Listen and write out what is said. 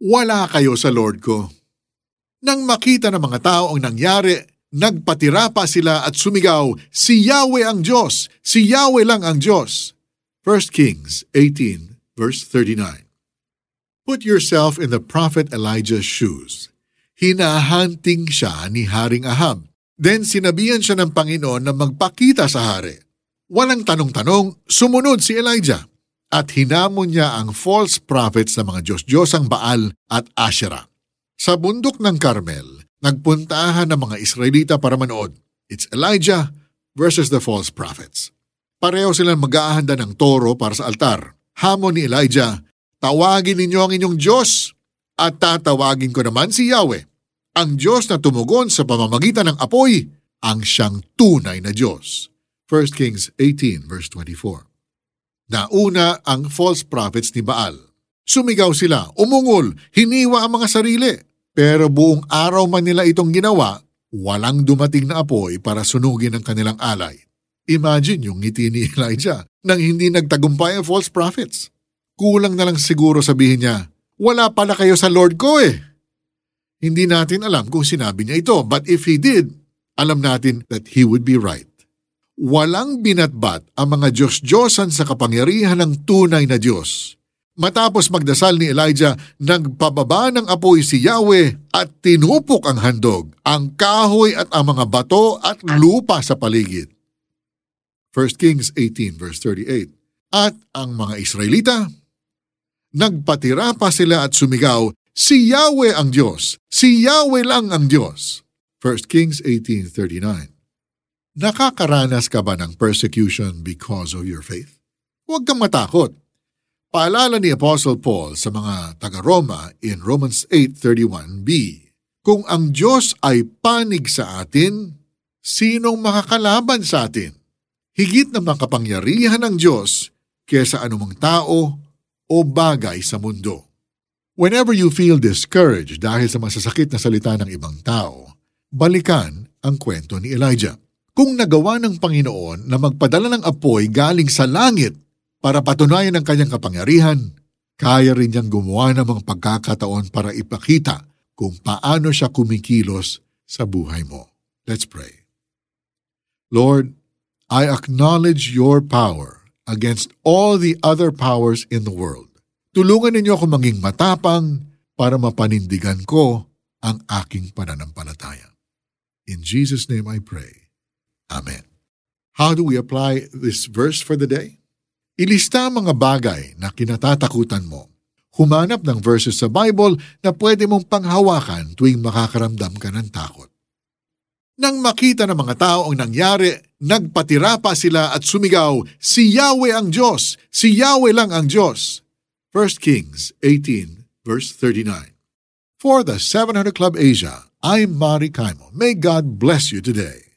wala kayo sa Lord ko. Nang makita ng mga tao ang nangyari, nagpatira pa sila at sumigaw, Si Yahweh ang Diyos! Si Yahweh lang ang Diyos! 1 Kings 18 verse 39 Put yourself in the prophet Elijah's shoes. Hinahanting siya ni Haring Ahab. Then sinabihan siya ng Panginoon na magpakita sa hari. Walang tanong-tanong, sumunod si Elijah at hinamon niya ang false prophets ng mga Diyos-Diyosang Baal at Asherah. Sa bundok ng Carmel, nagpuntahan ng mga Israelita para manood. It's Elijah versus the false prophets. Pareho silang mag-aahanda ng toro para sa altar. Hamon ni Elijah, tawagin ninyo ang inyong Diyos at tatawagin ko naman si Yahweh ang Diyos na tumugon sa pamamagitan ng apoy, ang siyang tunay na Diyos. 1 Kings 18 verse 24 Nauna ang false prophets ni Baal. Sumigaw sila, umungol, hiniwa ang mga sarili. Pero buong araw man nila itong ginawa, walang dumating na apoy para sunugin ang kanilang alay. Imagine yung ngiti ni Elijah nang hindi nagtagumpay ang false prophets. Kulang na lang siguro sabihin niya, wala pala kayo sa Lord ko eh. Hindi natin alam kung sinabi niya ito, but if he did, alam natin that he would be right. Walang binatbat ang mga Diyos-Diyosan sa kapangyarihan ng tunay na Diyos. Matapos magdasal ni Elijah, nagpababa ng apoy si Yahweh at tinupok ang handog, ang kahoy at ang mga bato at lupa sa paligid. 1 Kings 18 verse 38 At ang mga Israelita, nagpatira pa sila at sumigaw, Si Yahweh ang Diyos. Si Yahweh lang ang Diyos. 1 Kings 18.39 Nakakaranas ka ba ng persecution because of your faith? Huwag kang matakot. Paalala ni Apostle Paul sa mga taga-Roma in Romans 8.31b, Kung ang Diyos ay panig sa atin, sinong makakalaban sa atin? Higit na makapangyarihan ng Diyos kesa anumang tao o bagay sa mundo. Whenever you feel discouraged dahil sa masasakit na salita ng ibang tao, balikan ang kwento ni Elijah. Kung nagawa ng Panginoon na magpadala ng apoy galing sa langit para patunayan ang kanyang kapangyarihan, kaya rin niyang gumawa ng mga pagkakataon para ipakita kung paano siya kumikilos sa buhay mo. Let's pray. Lord, I acknowledge your power against all the other powers in the world. Tulungan ninyo ako maging matapang para mapanindigan ko ang aking pananampalataya. In Jesus' name I pray. Amen. How do we apply this verse for the day? Ilista ang mga bagay na kinatatakutan mo. Humanap ng verses sa Bible na pwede mong panghawakan tuwing makakaramdam ka ng takot. Nang makita ng mga tao ang nangyari, nagpatira pa sila at sumigaw, Si Yahweh ang Diyos! Si Yahweh lang ang Diyos! 1 Kings 18, verse 39. For the 700 Club Asia, I'm Mari Kaimo. May God bless you today.